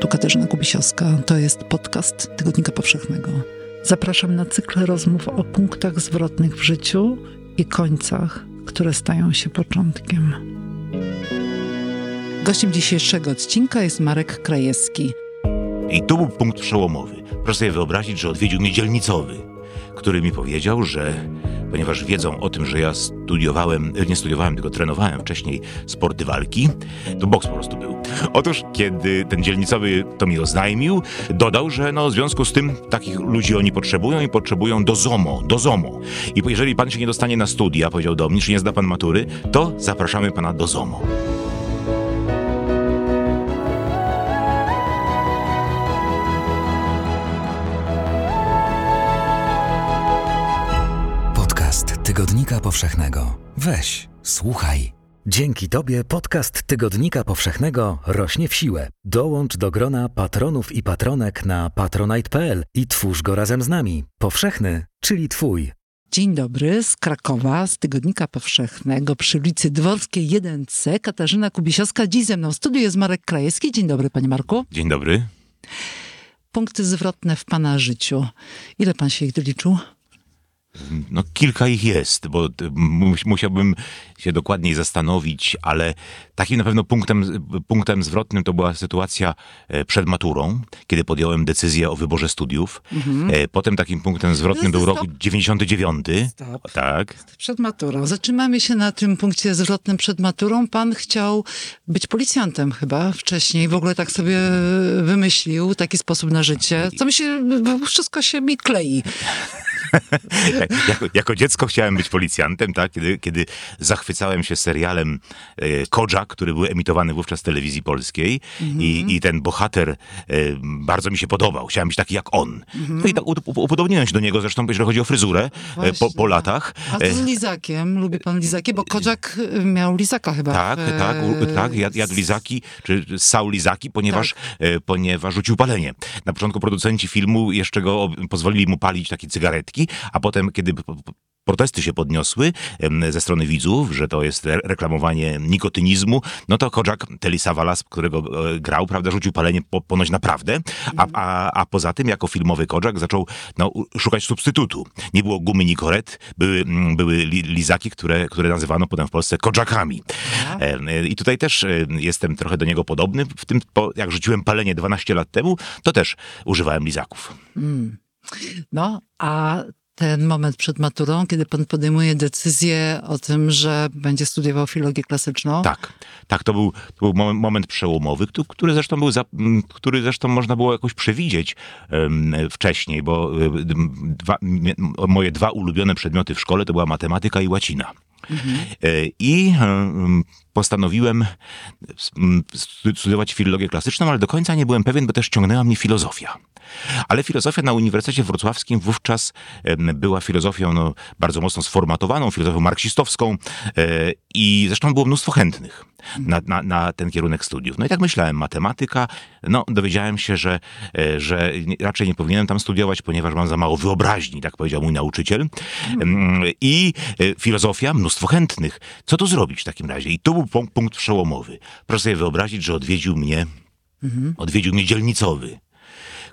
Tu Katarzyna Kubisiowska. To jest podcast Tygodnika Powszechnego. Zapraszam na cykl rozmów o punktach zwrotnych w życiu i końcach, które stają się początkiem. Gościem dzisiejszego odcinka jest Marek Krajewski. I to był punkt przełomowy. Proszę sobie wyobrazić, że odwiedził mnie dzielnicowy, który mi powiedział, że ponieważ wiedzą o tym, że ja studiowałem, nie studiowałem, tylko trenowałem wcześniej sporty walki, to boks po prostu był. Otóż, kiedy ten dzielnicowy to mi oznajmił, dodał, że no, w związku z tym takich ludzi oni potrzebują i potrzebują do ZOMO, do ZOMO. I jeżeli pan się nie dostanie na studia, powiedział do mnie, czy nie zda pan matury, to zapraszamy pana do ZOMO. Tygodnika Powszechnego. Weź, słuchaj. Dzięki Tobie podcast Tygodnika Powszechnego rośnie w siłę. Dołącz do grona patronów i patronek na patronite.pl i twórz go razem z nami. Powszechny, czyli Twój. Dzień dobry z Krakowa, z Tygodnika Powszechnego przy ulicy Dworskiej 1C. Katarzyna Kubisiowska. Dziś ze mną w studiu jest Marek Krajewski. Dzień dobry, panie Marku. Dzień dobry. Punkty zwrotne w pana życiu. Ile pan się ich doliczył? No kilka ich jest, bo mus- musiałbym się dokładniej zastanowić, ale takim na pewno punktem, punktem zwrotnym to była sytuacja e, przed maturą, kiedy podjąłem decyzję o wyborze studiów. E, Potem takim punktem zwrotnym był rok Stop. 99. Stop. Tak. Przed maturą. Zatrzymamy się na tym punkcie zwrotnym przed maturą. Pan chciał być policjantem chyba wcześniej. W ogóle tak sobie wymyślił taki sposób na życie. Co mi się, wszystko się mi klei. Jako, jako dziecko chciałem być policjantem, tak? Kiedy, kiedy zachwycałem się serialem e, Kojak, który był emitowany wówczas w telewizji polskiej i, i ten bohater e, bardzo mi się podobał. Chciałem być taki jak on. No i tak up- up- upodobniłem się do niego, zresztą jeżeli chodzi o fryzurę e, po, po latach. A z lizakiem? Lubi pan lizaki? Bo Kodzak miał lizaka chyba. Tak, w, tak, tak, jadł, jadł lizaki, czy ssał lizaki, ponieważ, e, ponieważ rzucił palenie. Na początku producenci filmu jeszcze go pozwolili mu palić takie cygaretki, a potem, kiedy protesty się podniosły ze strony widzów, że to jest re- reklamowanie nikotynizmu, no to Kojak Telly Savalas, którego e, grał, prawda, rzucił palenie po, ponoć naprawdę, a, a, a poza tym jako filmowy Kojak zaczął no, szukać substytutu. Nie było gumy Nikoret, były, mm, były li, lizaki, które, które nazywano potem w Polsce Kojakami. E, I tutaj też jestem trochę do niego podobny. W tym, jak rzuciłem palenie 12 lat temu, to też używałem lizaków. No, a ten moment przed maturą, kiedy pan podejmuje decyzję o tym, że będzie studiował filologię klasyczną. Tak, tak, to był, to był moment, przełomowy, któ- który zresztą był, za, który zresztą można było jakoś przewidzieć em, wcześniej, bo dwa, moje dwa ulubione przedmioty w szkole to była matematyka i łacina. E, I postanowiłem studiować filologię klasyczną, ale do końca nie byłem pewien, bo też ciągnęła mnie filozofia. Ale filozofia na Uniwersytecie Wrocławskim wówczas była filozofią no, bardzo mocno sformatowaną, filozofią marksistowską e, i zresztą było mnóstwo chętnych na, na, na ten kierunek studiów. No i tak myślałem, matematyka, no dowiedziałem się, że, e, że raczej nie powinienem tam studiować, ponieważ mam za mało wyobraźni, tak powiedział mój nauczyciel. I e, filozofia, mnóstwo chętnych. Co tu zrobić w takim razie? I to był punk- punkt przełomowy. Proszę sobie wyobrazić, że odwiedził mnie, odwiedził mnie dzielnicowy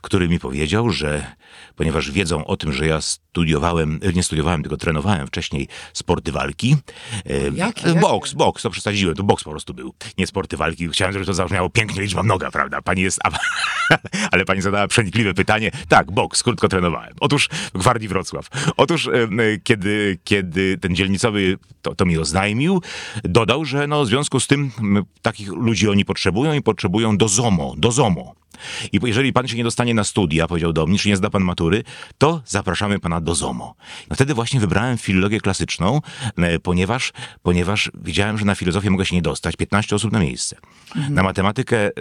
który mi powiedział, że ponieważ wiedzą o tym, że ja studiowałem, nie studiowałem, tylko trenowałem wcześniej sporty walki. e, Jakie? Boks, boks, to przesadziłem, to boks po prostu był. Nie sporty walki. Chciałem, żeby to zabrzmiało pięknie, liczba noga, prawda? Pani jest... Ale pani zadała przenikliwe pytanie. Tak, boks, krótko trenowałem. Otóż w Gwardii Wrocław. Otóż e, e, kiedy, kiedy ten dzielnicowy to, to mi oznajmił, dodał, że no, w związku z tym takich ludzi oni potrzebują i potrzebują do ZOMO, do ZOMO. I jeżeli pan się nie dostanie na studia, powiedział do mnie, czy nie zda pan matury, to zapraszamy pana do ZOMO. No wtedy właśnie wybrałem filologię klasyczną, e, ponieważ, ponieważ wiedziałem, że na filozofię mogę się nie dostać, 15 osób na miejsce. Na matematykę e,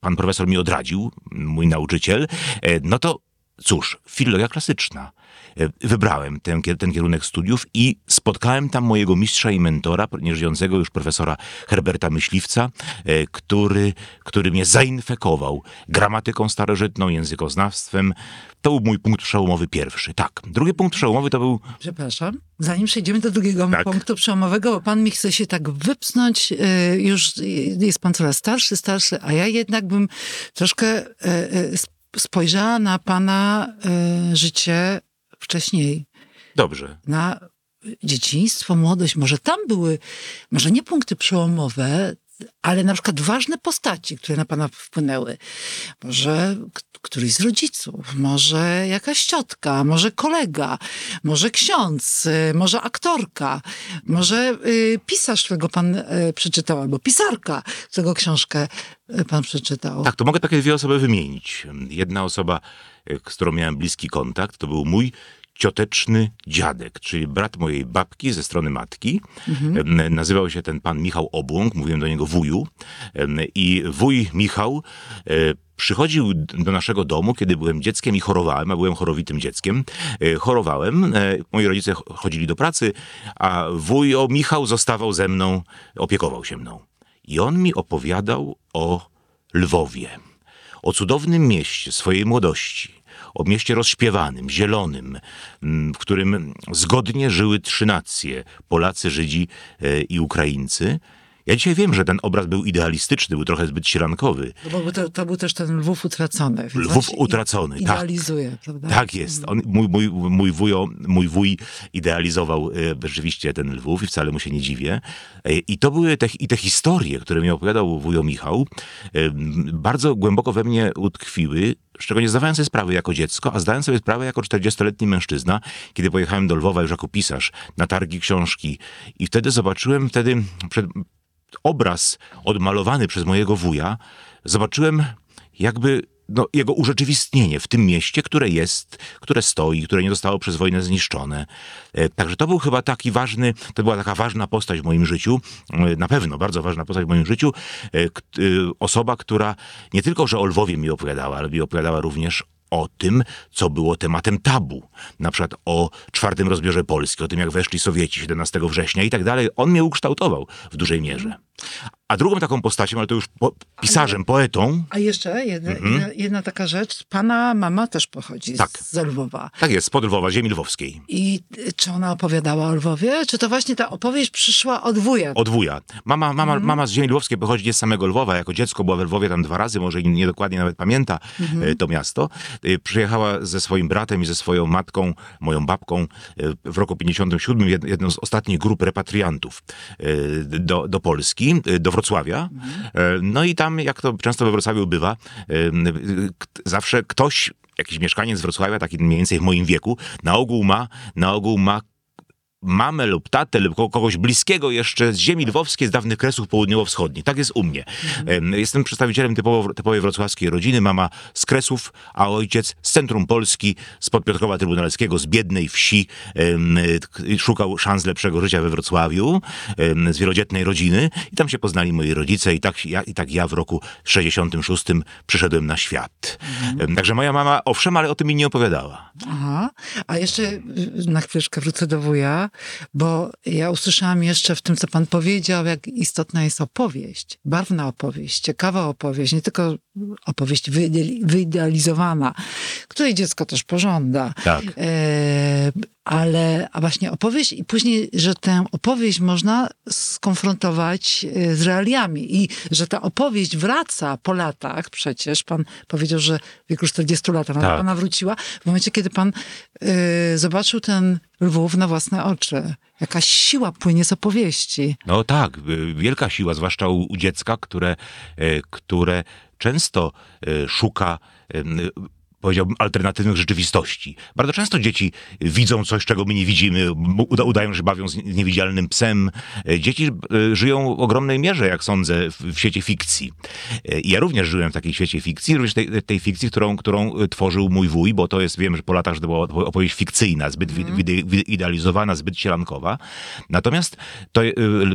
pan profesor mi odradził, mój nauczyciel, e, no to cóż, filologia klasyczna. E, Wybrałem ten, ten kierunek studiów i spotkałem tam mojego mistrza i mentora, nieżyjącego już profesora Herberta Myśliwca, e, który, który mnie zainfekował gramatyką starożytną, językoznawstwem. To był mój punkt przełomowy pierwszy. Tak. Drugi punkt przełomowy to był Przepraszam, zanim przejdziemy do drugiego Tak. punktu przełomowego, bo pan mi chce się tak wypchnąć, e, już jest pan coraz starszy, starszy, a ja jednak bym troszkę sp- spojrzała na pana życie wcześniej, dobrze. na dzieciństwo, młodość. Może tam były, może nie punkty przełomowe, ale na przykład ważne postaci, które na pana wpłynęły. Może któryś z rodziców, może jakaś ciotka, może kolega, może ksiądz, y, może aktorka, może y, pisarz, którego pan y, przeczytał, albo pisarka, którego książkę pan przeczytał. Tak, to mogę takie dwie osoby wymienić. Jedna osoba, z którą miałem bliski kontakt, to był mój cioteczny dziadek, czyli brat mojej babki ze strony matki. Em, Nazywał się ten pan Michał Obłąk, mówiłem do niego wuju. I wuj Michał e, przychodził do naszego domu, kiedy byłem dzieckiem i chorowałem, a byłem chorowitym dzieckiem. E, Chorowałem, e, moi rodzice ch- chodzili do pracy, a wuj o Michał zostawał ze mną, opiekował się mną. I on mi opowiadał o Lwowie, o cudownym mieście swojej młodości, o mieście rozśpiewanym, zielonym, mm, w którym zgodnie żyły trzy nacje Polacy, Żydzi e, i Ukraińcy. Ja dzisiaj wiem, że ten obraz był idealistyczny, był trochę zbyt sierankowy. No Bo to, to był też ten Lwów utracony. Lwów się utracony, tak. Idealizuje, prawda? Tak jest. On, mój, mój, mój, wujo, mój wuj idealizował e, rzeczywiście ten Lwów i wcale mu się nie dziwię. E, I to były te, i te historie, które mi opowiadał wujo Michał, e, bardzo głęboko we mnie utkwiły, z czego nie zdawałem sobie sprawy jako dziecko, a zdałem sobie sprawę jako 40-letni mężczyzna, kiedy pojechałem do Lwowa już jako pisarz na targi książki. I wtedy zobaczyłem wtedy przed, obraz odmalowany przez mojego wuja, zobaczyłem jakby no, jego urzeczywistnienie w tym mieście, które jest, które stoi, które nie zostało przez wojnę zniszczone. E, Także to był chyba taki ważny, to była taka ważna postać w moim życiu, e, na pewno bardzo ważna postać w moim życiu, e, osoba, która nie tylko, że o Lwowie mi opowiadała, ale mi opowiadała również o tym, co było tematem tabu. Na przykład o czwartym rozbiorze Polski, o tym, jak weszli Sowieci 17 września i tak dalej. On mnie ukształtował w dużej mierze. A drugą taką postacią, ale to już po, pisarzem, poetą, A jeszcze jedna, jedna, jedna taka rzecz. Pana mama też pochodzi. Tak. z, Lwowa. tak jest, spod Lwowa, ziemi lwowskiej. I czy ona opowiadała o Lwowie? Czy to właśnie ta opowieść przyszła od wuja? Od wuja. Mama, mama, mama z ziemi lwowskiej pochodzi nie z samego Lwowa. Jako dziecko była we Lwowie tam dwa razy, może niedokładnie nawet pamięta e, to miasto. E, Przyjechała ze swoim bratem i ze swoją matką, moją babką e, w roku 57, jed- jedną z ostatnich grup repatriantów do, do Polski, do Wrocławia. E, No i tam, jak to często we Wrocławiu bywa, e, zawsze ktoś, jakiś mieszkaniec Wrocławia, taki mniej więcej w moim wieku, na ogół ma, na ogół ma mamę lub tatę lub ko- kogoś bliskiego jeszcze z ziemi lwowskiej, z dawnych kresów południowo-wschodnich. Tak jest u mnie. Em, Jestem przedstawicielem typowo, typowej wrocławskiej rodziny. Mama z Kresów, a ojciec z centrum Polski, spod Piotrkowa Trybunalskiego, z biednej wsi. Szukał szans lepszego życia we Wrocławiu, z wielodzietnej rodziny. I tam się poznali moi rodzice i tak ja, i tak ja w roku 66 przyszedłem na świat. Em, Także moja mama, owszem, ale o tym mi nie opowiadała. Aha. A jeszcze y, na chwileczkę wrócę do wuja, bo ja usłyszałam jeszcze w tym, co pan powiedział, jak istotna jest opowieść. Barwna opowieść, ciekawa opowieść, nie tylko opowieść wyideali- wyidealizowana, której dziecko też pożąda. Tak. E, ale a właśnie opowieść i później, że tę opowieść można skonfrontować e, z realiami i że ta opowieść wraca po latach przecież. Pan powiedział, że w wieku 40 lat ona Tak. pana wróciła. W momencie, kiedy pan e, zobaczył ten Lwów na własne oczy. Jakaś siła płynie z opowieści. No tak, y, wielka siła, zwłaszcza u, u dziecka, które, e, które często szuka powiedziałbym, alternatywnych rzeczywistości. Bardzo często dzieci widzą coś, czego my nie widzimy, udają, że bawią z niewidzialnym psem. E, Dzieci e, żyją w ogromnej mierze, jak sądzę, w, świecie fikcji. E, ja również żyłem w takiej świecie fikcji, również tej, tej fikcji, którą, którą tworzył mój wuj, bo to jest, wiem, że po latach, że to była opowieść fikcyjna, zbyt wi- idealizowana, zbyt sielankowa. Natomiast to,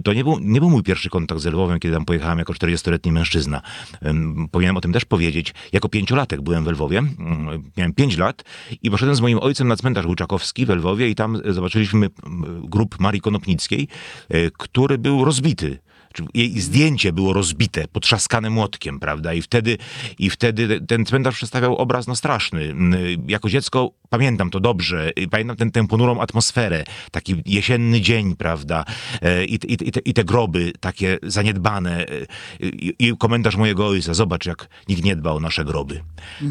to nie, był, nie był mój pierwszy kontakt z Lwowem, kiedy tam pojechałem jako 40-letni mężczyzna. Em, Powinienem o tym też powiedzieć. Jako pięciolatek byłem w Lwowie, mm, mm, miałem 5 lat i poszedłem z moim ojcem na cmentarz Łuczakowski w Lwowie i tam zobaczyliśmy mm, grób Marii Konopnickiej, e, który był rozbity. Czy Jej zdjęcie było rozbite, potrzaskane młotkiem, prawda? I wtedy, I wtedy ten cmentarz przedstawiał obraz no straszny. Mm, Jako dziecko pamiętam to dobrze. Pamiętam ten, tę ponurą atmosferę. Taki jesienny dzień, prawda? E, I, i, i, te, I te groby takie zaniedbane. E, I, I komentarz mojego ojca. Zobacz, jak nikt nie dba o nasze groby.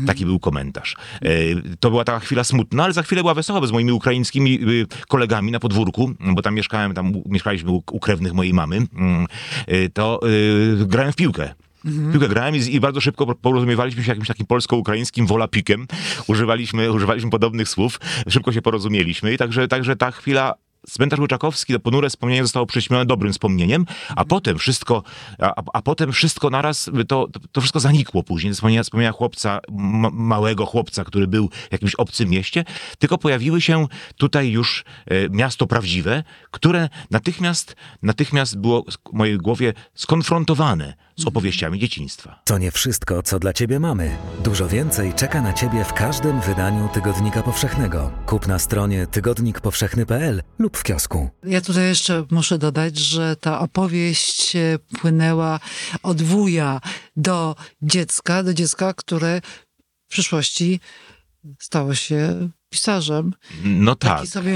Taki był komentarz. E, To była taka chwila smutna, ale za chwilę była wesoła, z moimi ukraińskimi y, kolegami na podwórku, bo tam mieszkałem, tam mieszkaliśmy u, u krewnych mojej mamy, mm, to y, grałem w piłkę. W Piłkę grałem i, i bardzo szybko porozumiewaliśmy się jakimś takim polsko-ukraińskim wolapikiem. Używaliśmy, używaliśmy podobnych słów. Szybko się porozumieliśmy i także, także ta chwila Cmentarz Łyczakowski, to ponure wspomnienie zostało prześmione dobrym wspomnieniem, a potem wszystko, a, a potem wszystko naraz, to, to wszystko zanikło później. Wspomnienia, wspomnienia chłopca, ma, małego chłopca, który był w jakimś obcym mieście, tylko pojawiły się tutaj już e, miasto prawdziwe, które natychmiast, natychmiast było w mojej głowie skonfrontowane z opowieściami dzieciństwa. To nie wszystko, co dla Ciebie mamy. Dużo więcej czeka na Ciebie w każdym wydaniu Tygodnika Powszechnego. Kup na stronie tygodnikpowszechny.pl lub w kiosku. Ja tutaj jeszcze muszę dodać, że ta opowieść e, płynęła od wuja do dziecka, do dziecka, które w przyszłości stało się pisarzem. No tak. Taki sobie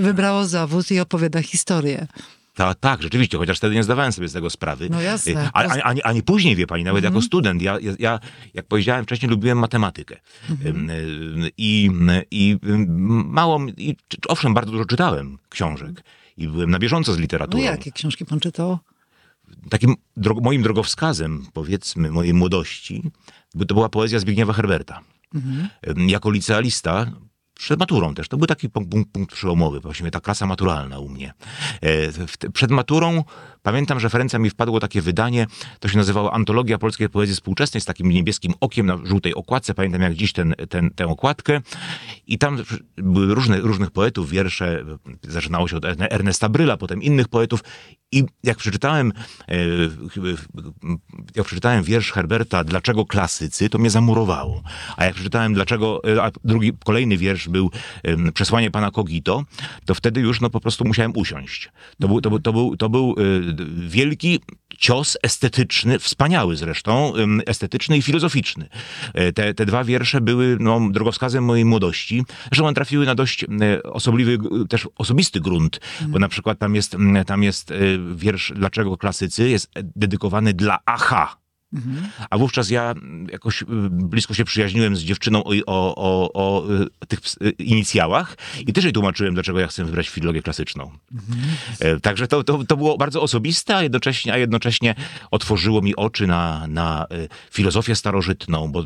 wybrało zawód i opowiada historię. Ta, tak, rzeczywiście, chociaż wtedy nie zdawałem sobie z tego sprawy. No jasne. Y, A, a, a, nie- a nie później, wie pani, nawet jako student. Ja, ja- ja, jak powiedziałem wcześniej, lubiłem matematykę. Ym, y, I, i y, mało, i, owszem, bardzo dużo czytałem książek. I byłem na bieżąco z No literaturą. jakie książki pan czytał? Takim dro, moim drogowskazem, powiedzmy, mojej młodości, by- to była poezja Zbigniewa Herberta. Ym, Jako licealista, przed maturą też, to był taki punkt, punkt, przełomowy, właściwie ta klasa maturalna u mnie. E, Przed maturą pamiętam, że ręce mi wpadło takie wydanie, to się nazywało Antologia Polskiej Poezji Współczesnej z takim niebieskim okiem na żółtej okładce, pamiętam jak dziś ten, ten, tę okładkę i tam były różne, różnych poetów, wiersze, zaczynało się od Erne- Ernesta Bryla, potem innych poetów i jak przeczytałem, e, jak przeczytałem wiersz Herberta Dlaczego klasycy, to mnie zamurowało. A jak przeczytałem dlaczego, e, a drugi, kolejny wiersz był Przesłanie pana Kogito, to wtedy już no po prostu musiałem usiąść. To był, to to był, to był e, wielki cios estetyczny, wspaniały zresztą, estetyczny i filozoficzny. E, Te, te dwa wiersze były no, drogowskazem mojej młodości. Zresztą one trafiły na dość e, osobliwy, też osobisty grunt, bo na przykład tam jest, tam jest wiersz Dlaczego klasycy jest dedykowany dla Aha. A wówczas ja jakoś y, blisko się przyjaźniłem z dziewczyną o, o, o, o y, tych y, inicjałach i też jej tłumaczyłem, dlaczego ja chcę wybrać filologię klasyczną. E, Także to, to, to było bardzo osobiste, a jednocześnie, a jednocześnie otworzyło mi oczy na, na filozofię starożytną, bo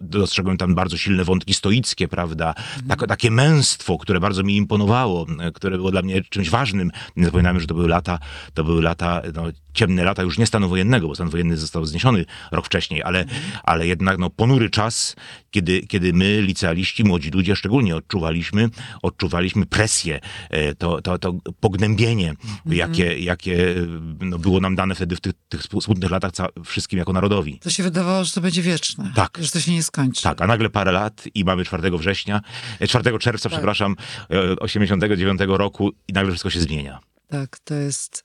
dostrzegłem tam bardzo silne wątki stoickie, prawda? Tak, takie męstwo, które bardzo mi imponowało, e, które było dla mnie czymś ważnym. Nie zapominamy, że to były lata, to były lata, no, ciemne lata już nie stanu wojennego, bo stan wojenny został zniesiony rok wcześniej, ale, ale jednak no, ponury czas, kiedy, kiedy my, licealiści, młodzi ludzie szczególnie odczuwaliśmy, odczuwaliśmy presję, e, to, to, to pognębienie, jakie, jakie no, było nam dane wtedy w tych, tych smutnych latach wszystkim jako narodowi. To się wydawało, że to będzie wieczne. Tak. Że to się nie skończy. Tak, a nagle parę lat i mamy 4 września, e, 4 czerwca, przepraszam, e, 89 roku i nagle wszystko się zmienia. Tak, to jest,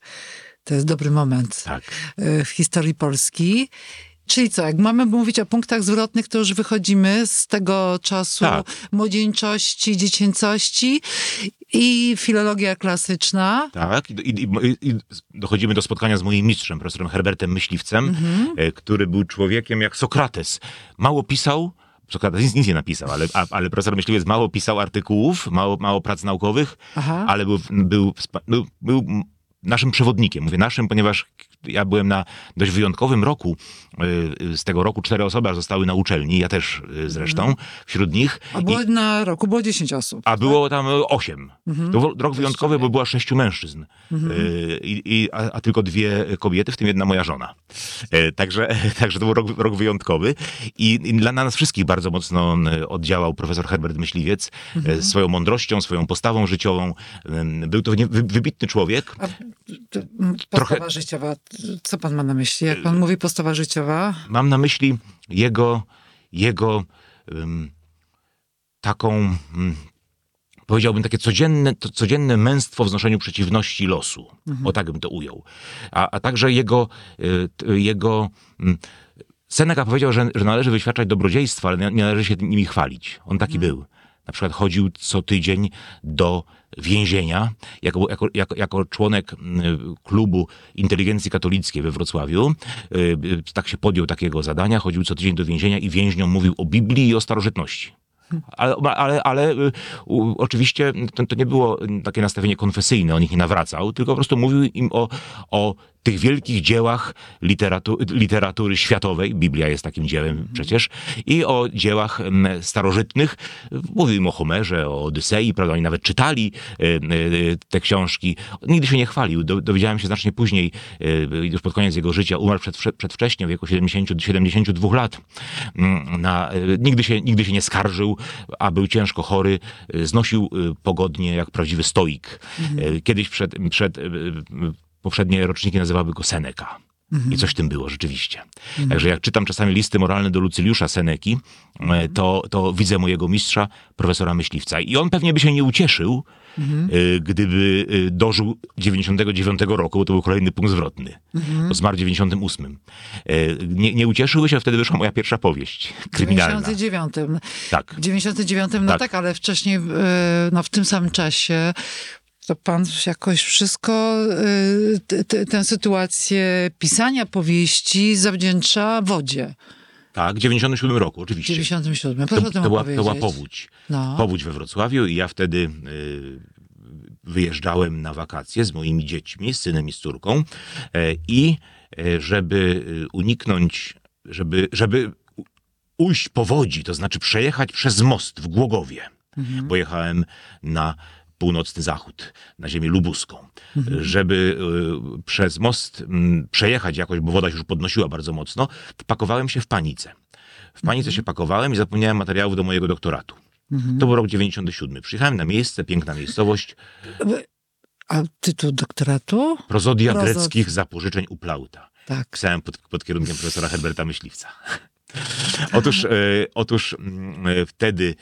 to jest dobry moment Tak. y, w historii Polski. Czyli co, jak mamy mówić o punktach zwrotnych, to już wychodzimy z tego czasu Tak. młodzieńczości, dziecięcości i filologia klasyczna. Tak, i, i, i- dochodzimy do spotkania z moim mistrzem, profesorem Herbertem Myśliwcem, e, który był człowiekiem jak Sokrates. Mało pisał, Sokrates nic, nic nie napisał, ale, a, ale profesor Myśliwiec mało pisał artykułów, mało, mało prac naukowych, Aha. ale był, był, był, był naszym przewodnikiem. Mówię naszym, ponieważ ja byłem na dość wyjątkowym roku. Y, Z tego roku cztery osoby zostały na uczelni, ja też y, zresztą, wśród nich. A było I, na roku było 10 osób. a było tam y, osiem. Mhm. To rok wyjątkowy, bo było sześciu mężczyzn. Y, I, i, a, a tylko dwie kobiety, w tym jedna moja żona. Y, Także, także to był rok, rok wyjątkowy. I, I dla nas wszystkich bardzo mocno y, oddziałał profesor Herbert Myśliwiec y, swoją mądrością, swoją postawą życiową. Y, Był to wybitny człowiek. A, to, mm, postawa życiowa, co pan ma na myśli? Jak pan mówi postawa życiowa? Mam na myśli jego, jego ym, taką, mm, powiedziałbym, takie codzienne, to codzienne męstwo w znoszeniu przeciwności losu. O tak bym to ujął. A, a także jego, y, jego mm, Seneca powiedział, że, że należy wyświadczać dobrodziejstwa, ale nie, nie należy się nimi chwalić. On taki był. Na przykład chodził co tydzień do więzienia jako, jako, jako, jako członek klubu inteligencji katolickiej we Wrocławiu. Y, Tak się podjął takiego zadania. Chodził co tydzień do więzienia i więźniom mówił o Biblii i o starożytności. Ale, ale, ale y, u, oczywiście to, to nie było takie nastawienie konfesyjne, on ich nie nawracał, tylko po prostu mówił im o, o tych wielkich dziełach literatu, literatury światowej, Biblia jest takim dziełem przecież, i o dziełach mm, starożytnych. Mówił im o Homerze, o Odysei, prawda, oni nawet czytali y, y, te książki. Nigdy się nie chwalił, Do, dowiedziałem się znacznie później, y, już pod koniec jego życia, umarł przed, przedwcześnie, w wieku 70, 72 lat. Mm, Na, nigdy, się, nigdy się nie skarżył, a był ciężko chory, znosił pogodnie jak prawdziwy stoik. Y, Kiedyś przed, przed poprzednie roczniki nazywały go Seneca. I coś w tym było rzeczywiście. Także jak czytam czasami listy moralne do Lucyliusza Seneki, e, to, to widzę mojego mistrza, profesora myśliwca. I on pewnie by się nie ucieszył, e, gdyby e, dożył 99 roku, bo to był kolejny punkt zwrotny. Bo zmarł w 98. E, Nie, nie ucieszyłby się, wtedy wyszła moja pierwsza powieść W kryminalna. 99. Tak. W 99, no Tak. tak, ale wcześniej, no w tym samym czasie, to pan jakoś wszystko, t- tę sytuację pisania powieści zawdzięcza wodzie. Tak, w 97 roku, W oczywiście. 97. To, Proszę o tym to, była, to była powódź. No. Powódź we Wrocławiu i ja wtedy y, wyjeżdżałem na wakacje z moimi dziećmi, z synem i z córką e, i e, żeby y, uniknąć, żeby, żeby ujść po wodzi, to znaczy przejechać przez most w Głogowie, bo jechałem na północny zachód, na ziemię lubuską. Żeby y, przez most mm, przejechać jakoś, bo woda się już podnosiła bardzo mocno, pakowałem się w panice. W panice się pakowałem i zapomniałem materiałów do mojego doktoratu. To był rok 97. Przyjechałem na miejsce, piękna miejscowość, A tytuł doktoratu? prozodia Prozod- greckich zapożyczeń u Plauta. Tak. Pisałem pod, pod kierunkiem profesora Herberta Myśliwca. Otóż, e, otóż mm, e, wtedy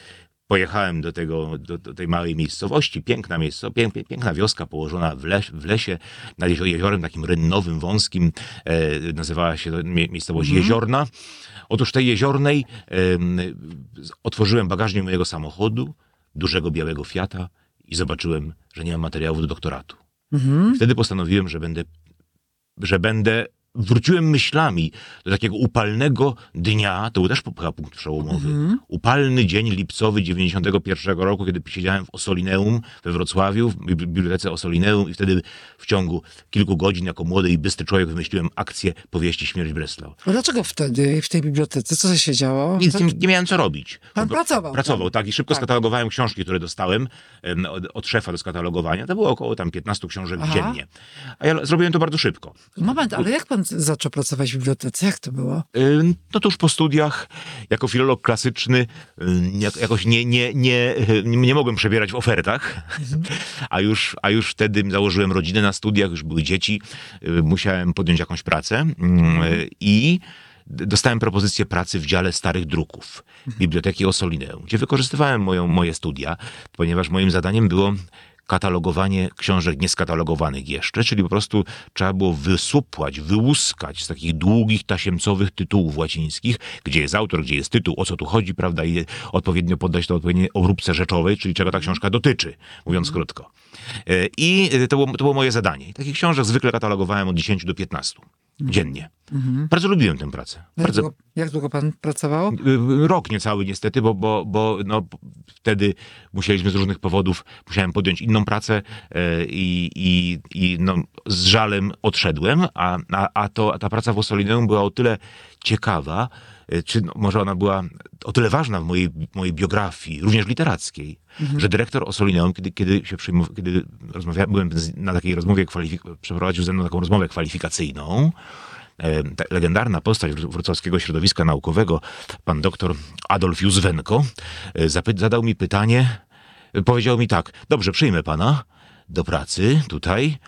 pojechałem do, tego, do, do tej małej miejscowości, piękna, miejsco, pięk, pięk- piękna wioska położona w, leś, w lesie, nad jezio- jeziorem takim rynnowym, wąskim. E, nazywała się to mie, miejscowość Jeziorna. Otóż w tej jeziornej z- otworzyłem bagażnik mojego samochodu, dużego białego Fiata i zobaczyłem, że nie mam materiałów do doktoratu. Mhm. Wtedy postanowiłem, że będę, że będę, wróciłem myślami do takiego upalnego dnia, to był też chyba punkt przełomowy, upalny dzień lipcowy 91 roku, kiedy siedziałem w Osolineum we Wrocławiu, w bibli- bibliotece Osolineum i wtedy w ciągu kilku godzin jako młody i bystry człowiek wymyśliłem akcję powieści Śmierć Breslau. A dlaczego wtedy w tej bibliotece? Co się działo? Nic, nie, nie miałem co robić. Pan Po- pracował Pracował, tam. tak. I szybko Tak. skatalogowałem książki, które dostałem em, od, od szefa do skatalogowania. To było około tam 15 książek Aha. dziennie. A ja zrobiłem to bardzo szybko. Moment, ale jak pan zaczął pracować w bibliotece? Jak to było? Ym, No to już po studiach, jako filolog klasyczny, jak- jakoś nie, nie, nie, nie, nie mogłem przebierać w ofertach, a już, a już wtedy założyłem rodzinę na studiach, już były dzieci, y, musiałem podjąć jakąś pracę y, i dostałem propozycję pracy w dziale starych druków Biblioteki Osolineum, gdzie wykorzystywałem moją, moje studia, ponieważ moim zadaniem było katalogowanie książek nieskatalogowanych jeszcze, czyli po prostu trzeba było wysupłać, wyłuskać z takich długich, tasiemcowych tytułów łacińskich, gdzie jest autor, gdzie jest tytuł, o co tu chodzi, prawda, i odpowiednio poddać to odpowiedniej obróbce rzeczowej, czyli czego ta książka dotyczy, mówiąc krótko. E, I e, to było, to było moje zadanie. I takich książek zwykle katalogowałem od 10 do 15 dziennie. Bardzo lubiłem tę pracę. Jak, Bardzo, długo, jak długo pan pracował? Y, Rok niecały niestety, bo, bo, bo no, wtedy musieliśmy z różnych powodów, musiałem podjąć inną pracę e, i, i, i no, z żalem odszedłem, a, a, a, to, a ta praca w Osolineum była o tyle ciekawa, e, czy no, może ona była o tyle ważna w mojej, mojej biografii, również literackiej, że dyrektor Osolineum, kiedy, kiedy się przyjmow- kiedy rozmawiałem, byłem na takiej rozmowie, kwalifik- przeprowadził ze mną taką rozmowę kwalifikacyjną, e, ta legendarna postać wr- wrocławskiego środowiska naukowego, pan doktor Adolf Józwenko, e, zapy- zadał mi pytanie, powiedział mi tak, dobrze, przyjmę pana do pracy tutaj,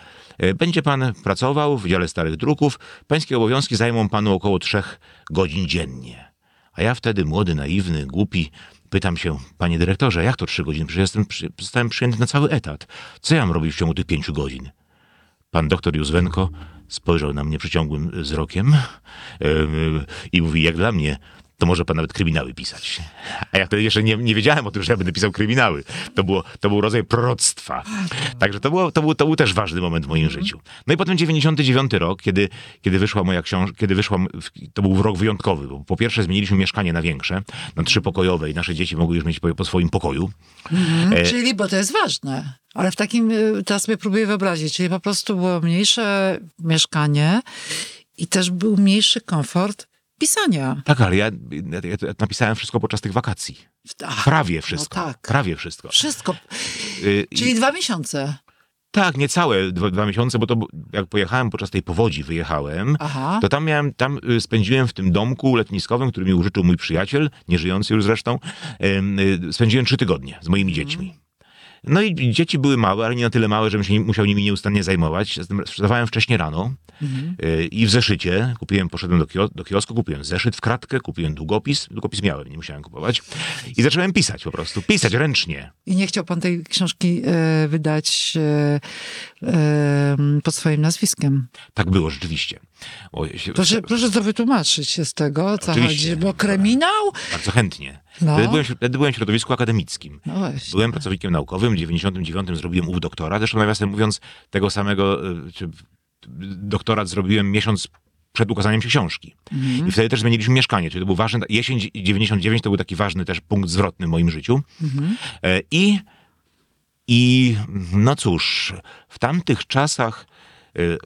będzie pan pracował w dziale starych druków, pańskie obowiązki zajmą panu około trzech godzin dziennie. A ja wtedy, młody, naiwny, głupi, pytam się, panie dyrektorze, jak to trzy godziny? Przecież jestem, zostałem przyjęty na cały etat. Co ja mam robić w ciągu tych pięciu godzin? Pan doktor Józwenko spojrzał na mnie przeciągłym wzrokiem yy, i mówi, jak dla mnie, to może pan nawet kryminały pisać. A ja wtedy jeszcze nie, nie wiedziałem o tym, że ja będę pisał kryminały. To, było, to był rodzaj proroctwa. Także to, było, to, był, to był też ważny moment w moim życiu. No i potem 99 rok, kiedy, kiedy wyszła moja książka, kiedy wyszła, to był rok wyjątkowy, bo po pierwsze zmieniliśmy mieszkanie na większe, na trzypokojowe i nasze dzieci mogły już mieć po, po swoim pokoju. E, Czyli, bo to jest ważne. Ale w takim, y, teraz sobie próbuję wyobrazić, czyli po prostu było mniejsze mieszkanie i też był mniejszy komfort pisania. Tak, ale ja, ja, ja napisałem wszystko podczas tych wakacji. Ach, Prawie wszystko. no tak. Prawie wszystko. Wszystko. Y, i- Czyli dwa miesiące. Tak, niecałe dwa, dwa miesiące, bo to jak pojechałem podczas tej powodzi, wyjechałem, Aha. to tam miałem, tam y, spędziłem w tym domku letniskowym, który mi użyczył mój przyjaciel, nieżyjący już zresztą, em, y, spędziłem trzy tygodnie z moimi dziećmi. No i dzieci były małe, ale nie na tyle małe, żebym się musiał nimi nieustannie zajmować. Wstawałem wcześnie rano y, i w zeszycie kupiłem, poszedłem do, kio- do kiosku, kupiłem zeszyt w kratkę, kupiłem długopis. Długopis miałem, nie musiałem kupować. I zacząłem pisać po prostu, pisać ręcznie. I nie chciał pan tej książki e, wydać e, e, pod swoim nazwiskiem. Tak było rzeczywiście. O, się- Proszę, proszę to wytłumaczyć się z tego, o co Oczywiście. chodzi. Bo kryminał? Bardzo chętnie. No. Wtedy, byłem, wtedy byłem w środowisku akademickim. No. Byłem pracownikiem naukowym, w 99 zrobiłem ów doktora. Zresztą nawiasem mówiąc, tego samego czy, doktorat zrobiłem miesiąc przed ukazaniem się książki. I wtedy też zmieniliśmy mieszkanie, czyli to był ważny, jesień 99 to był taki ważny też punkt zwrotny w moim życiu. E, I, I no cóż, w tamtych czasach y,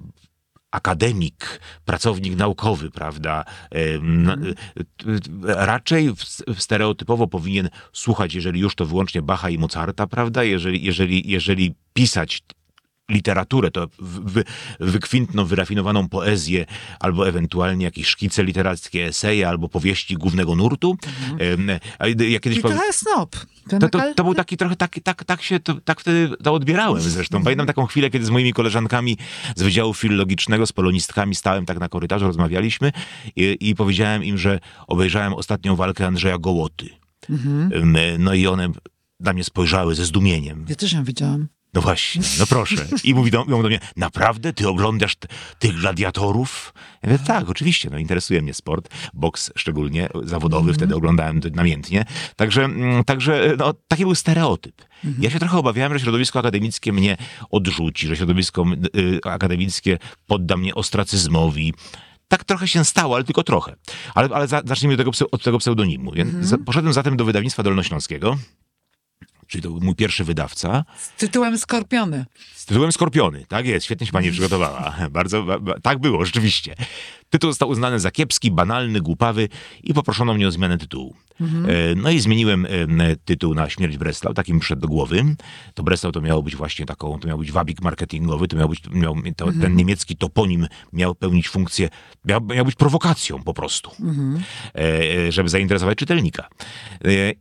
akademik, pracownik naukowy, prawda, y, y, raczej stereotypowo powinien słuchać, jeżeli już to wyłącznie Bacha i Mozarta, prawda, jeżeli, jeżeli, jeżeli pisać literaturę, to wy, wykwintną, wyrafinowaną poezję, albo ewentualnie jakieś szkice literackie, eseje, albo powieści głównego nurtu. Ja kiedyś I powiem- trochę snop. to, to, to był taki trochę, tak, tak, tak się, to, tak wtedy to odbierałem zresztą. Pamiętam taką chwilę, kiedy z moimi koleżankami z Wydziału Filologicznego, z polonistkami stałem tak na korytarzu, rozmawialiśmy i, i powiedziałem im, że obejrzałem ostatnią walkę Andrzeja Gołoty. Em, No i one na mnie spojrzały ze zdumieniem. Ja też ją widziałam. No właśnie, no proszę. I mówi do, do mnie, naprawdę? Ty oglądasz tych gladiatorów? Ja mówię, tak, oczywiście, no interesuje mnie sport, boks szczególnie, zawodowy, wtedy oglądałem to namiętnie. Także, mm, także no, taki był stereotyp. Ja się trochę obawiałem, że środowisko akademickie mnie odrzuci, że środowisko y, akademickie podda mnie ostracyzmowi. Tak trochę się stało, ale tylko trochę. Ale, ale za, zacznijmy od tego, od tego pseudonimu. Więc za, poszedłem zatem do wydawnictwa dolnośląskiego, czyli to był mój pierwszy wydawca. Z tytułem Skorpiony. Tytułem Skorpiony. Tak jest, świetnie się pani przygotowała. Bardzo, ba, ba, tak było, rzeczywiście. Tytuł został uznany za kiepski, banalny, głupawy i poproszono mnie o zmianę tytułu. E, No i zmieniłem e, tytuł na Śmierć Breslau, taki mi przyszedł do głowy. To Breslau to miało być właśnie taką, to miał być wabik marketingowy, to miał być, miał, to, ten niemiecki toponim miał pełnić funkcję, miał, miał być prowokacją po prostu, e, e, żeby zainteresować czytelnika.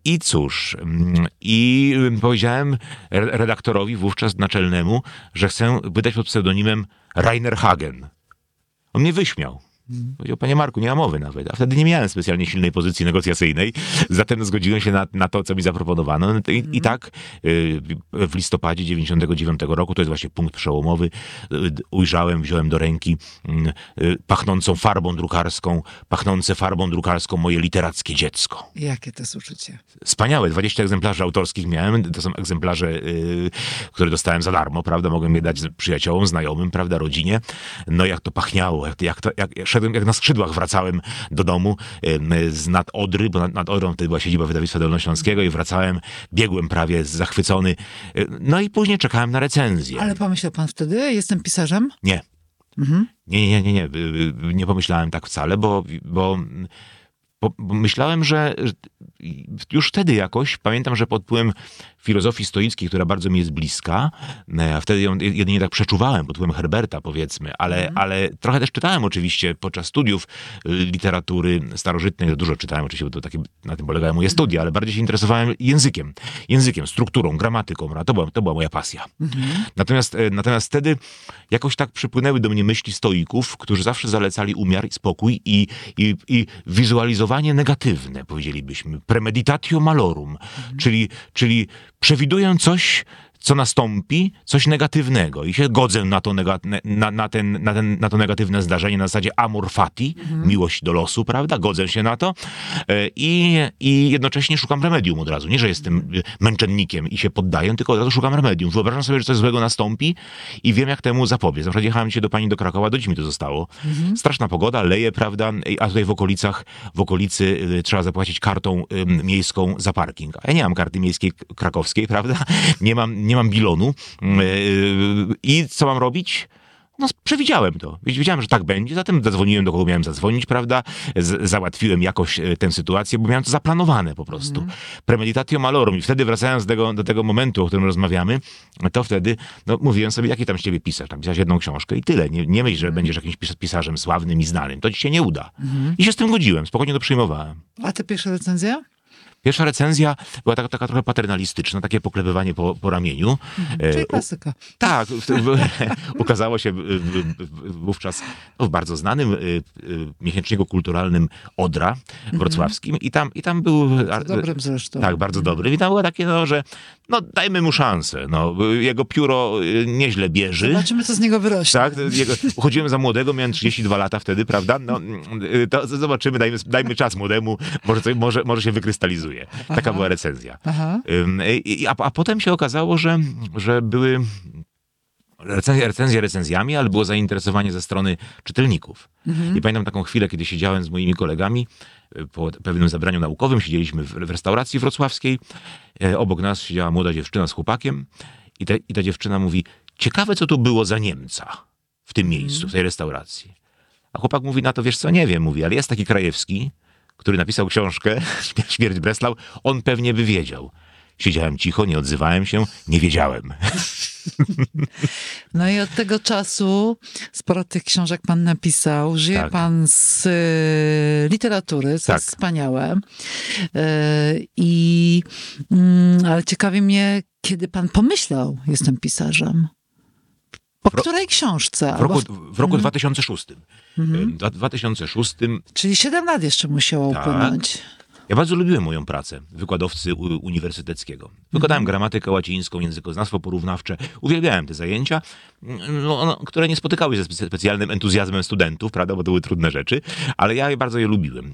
I cóż, mm, i powiedziałem re- redaktorowi wówczas naczelnemu, że chcę wydać pod pseudonimem Rainer Hagen. On mnie wyśmiał. Powiedział, panie Marku, nie ma mowy nawet. A wtedy nie miałem specjalnie silnej pozycji negocjacyjnej, zatem zgodziłem się na, na to, co mi zaproponowano. No I, i tak y, w listopadzie 99 roku, to jest właśnie punkt przełomowy, y, ujrzałem, wziąłem do ręki mm, y, pachnącą farbą drukarską, pachnące farbą drukarską moje literackie dziecko. Jakie to jest uczucie? Wspaniałe, 20 egzemplarzy autorskich miałem, to są egzemplarze, y, które dostałem za darmo, prawda, mogłem je dać przyjaciołom, znajomym, prawda, rodzinie. No jak to pachniało, jak, jak, to, jak szedłem, jak na skrzydłach wracałem do domu z nad Odry, bo nad, nad Odrą wtedy była siedziba wydawnictwa dolnośląskiego i wracałem, biegłem prawie zachwycony. Y, No i później czekałem na recenzję. Ale pomyślał pan wtedy, jestem pisarzem? Nie. Nie, nie, nie, nie, y, y, nie pomyślałem tak wcale, bo, bo, bo, myślałem, że już wtedy jakoś, pamiętam, że pod wpływem filozofii stoickiej, która bardzo mi jest bliska, e, a wtedy ją jedynie tak przeczuwałem pod wpływem Herberta, powiedzmy, ale, ale trochę też czytałem oczywiście podczas studiów y, literatury starożytnej, dużo czytałem oczywiście, bo to takie, na tym polegały moje studia, ale bardziej się interesowałem językiem, językiem, strukturą, gramatyką, prawda? to była, to była moja pasja. Natomiast, e, natomiast wtedy jakoś tak przypłynęły do mnie myśli stoików, którzy zawsze zalecali umiar i spokój i, i, i wizualizowanie negatywne, powiedzielibyśmy. Premeditatio malorum, czyli, czyli przewiduję coś, co nastąpi, coś negatywnego i się godzę na to, nega, na, na, ten, na, ten, na to negatywne zdarzenie na zasadzie amor fati, miłość do losu, prawda? Godzę się na to e, i, i jednocześnie szukam remedium od razu. Nie, że jestem męczennikiem i się poddaję, tylko od razu szukam remedium. Wyobrażam sobie, że coś złego nastąpi i wiem, jak temu zapobiec. Na przykład jechałem dzisiaj do pani do Krakowa, do dziś mi to zostało. Straszna pogoda, leje, prawda? A tutaj w okolicach, w okolicy y, trzeba zapłacić kartą miejską za parking. A ja nie mam karty miejskiej krakowskiej, prawda? Nie mam, nie mam bilonu. Yy, I co mam robić? No, przewidziałem to. Wiedziałem, że tak będzie, zatem zadzwoniłem do kogo miałem zadzwonić, prawda? Z, załatwiłem jakoś e, tę sytuację, bo miałem to zaplanowane po prostu. Premeditatio malorum. I wtedy wracając do tego, do tego momentu, o którym rozmawiamy, to wtedy no, mówiłem sobie, jaki tam z ciebie pisarz? Tam pisać jedną książkę i tyle. Nie, nie myśl, że będziesz jakimś pis- pisarzem sławnym i znanym. To ci się nie uda. I się z tym godziłem. Spokojnie to przyjmowałem. A te pierwsze recenzje? Pierwsza recenzja była taka, taka trochę paternalistyczna, takie poklepywanie po, po ramieniu. E, Czyli klasyka. tak, ukazało się wówczas no, w bardzo znanym y, y, miesięczniku kulturalnym Odra wrocławskim i tam, i tam był... ar- Dobrym zresztą. Tak, bardzo dobry. I tam było takie, no, że no, dajmy mu szansę. No, jego pióro y, nieźle bierze. Zobaczymy, co z niego wyrośnie. Tak, jego, uchodziłem za młodego, miałem 32 lata wtedy, prawda? No, to zobaczymy, dajmy, dajmy czas młodemu, może, może, może się wykrystalizuje. Taka Aha. była recenzja. A, a potem się okazało, że, że były recenzje, recenzje recenzjami, ale było zainteresowanie ze strony czytelników. I pamiętam taką chwilę, kiedy siedziałem z moimi kolegami y, po pewnym zebraniu naukowym, siedzieliśmy w, w restauracji wrocławskiej. E, Obok nas siedziała młoda dziewczyna z chłopakiem i, te, i ta dziewczyna mówi, ciekawe co tu było za Niemca w tym miejscu, w tej restauracji. A chłopak mówi na to, wiesz co, nie wiem, mówi, ale jest taki Krajewski, który napisał książkę Śmierć Breslau, on pewnie by wiedział. Siedziałem cicho, nie odzywałem się, nie wiedziałem. No i od tego czasu sporo tych książek pan napisał. Żyje Tak. pan z y, literatury, co Tak. jest wspaniałe. Y, I mm, ale ciekawi mnie, kiedy pan pomyślał, jestem pisarzem. Po ro- której książce? W roku, w- roku 2006. Mhm. W 2006 Czyli 7 lat jeszcze musiało Tak. upłynąć. Ja bardzo lubiłem moją pracę wykładowcy uniwersyteckiego. Wykładałem gramatykę łacińską, językoznawstwo porównawcze. Uwielbiałem te zajęcia, no, no, które nie spotykały się ze spe- specjalnym entuzjazmem studentów, prawda, bo to były trudne rzeczy, ale ja bardzo je lubiłem.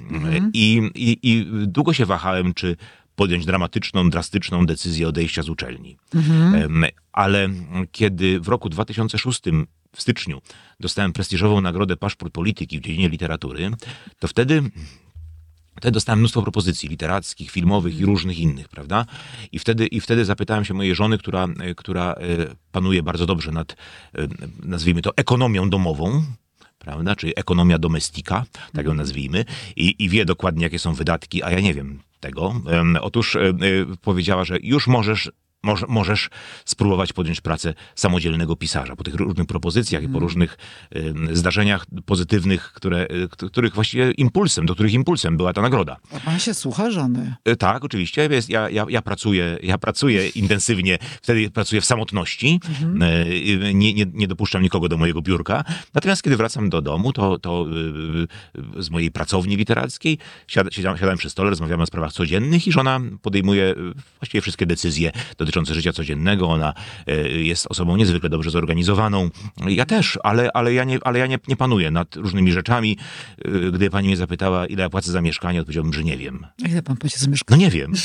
I, i, I długo się wahałem, czy podjąć dramatyczną, drastyczną decyzję odejścia z uczelni. Em, Ale kiedy w roku 2006 w styczniu dostałem prestiżową nagrodę Paszport Polityki w dziedzinie literatury, to wtedy Wtedy dostałem mnóstwo propozycji literackich, filmowych i różnych innych, prawda? I wtedy, I wtedy zapytałem się mojej żony, która, e, która e, panuje bardzo dobrze nad, e, nazwijmy to, ekonomią domową, prawda? Czyli ekonomia domestika, tak ją nazwijmy, i, i wie dokładnie, jakie są wydatki, a ja nie wiem tego. Otóż e, e, powiedziała, że już możesz Moż, możesz spróbować podjąć pracę samodzielnego pisarza. Po tych różnych propozycjach i po różnych em, zdarzeniach pozytywnych, które, e, których właściwie impulsem, do których impulsem była ta nagroda. A pan się słucha żony. E, Tak, oczywiście. Jest, ja, ja, ja, pracuję, ja pracuję intensywnie, wtedy pracuję w samotności. E, i Nie, nie, nie dopuszczam nikogo do mojego biurka. Natomiast kiedy wracam do domu, to, to e, e, z mojej pracowni literackiej siada, siadam, siadam przy stole, rozmawiamy o sprawach codziennych i żona podejmuje e, właściwie wszystkie decyzje dotyczące życia codziennego. Ona e, jest osobą niezwykle dobrze zorganizowaną. Ja też, ale, ale ja, nie, ale ja nie, nie panuję nad różnymi rzeczami. E, Gdy pani mnie zapytała, ile ja płacę za mieszkanie, odpowiedziałbym, że nie wiem. A Ile pan płaci za mieszkanie? No nie wiem.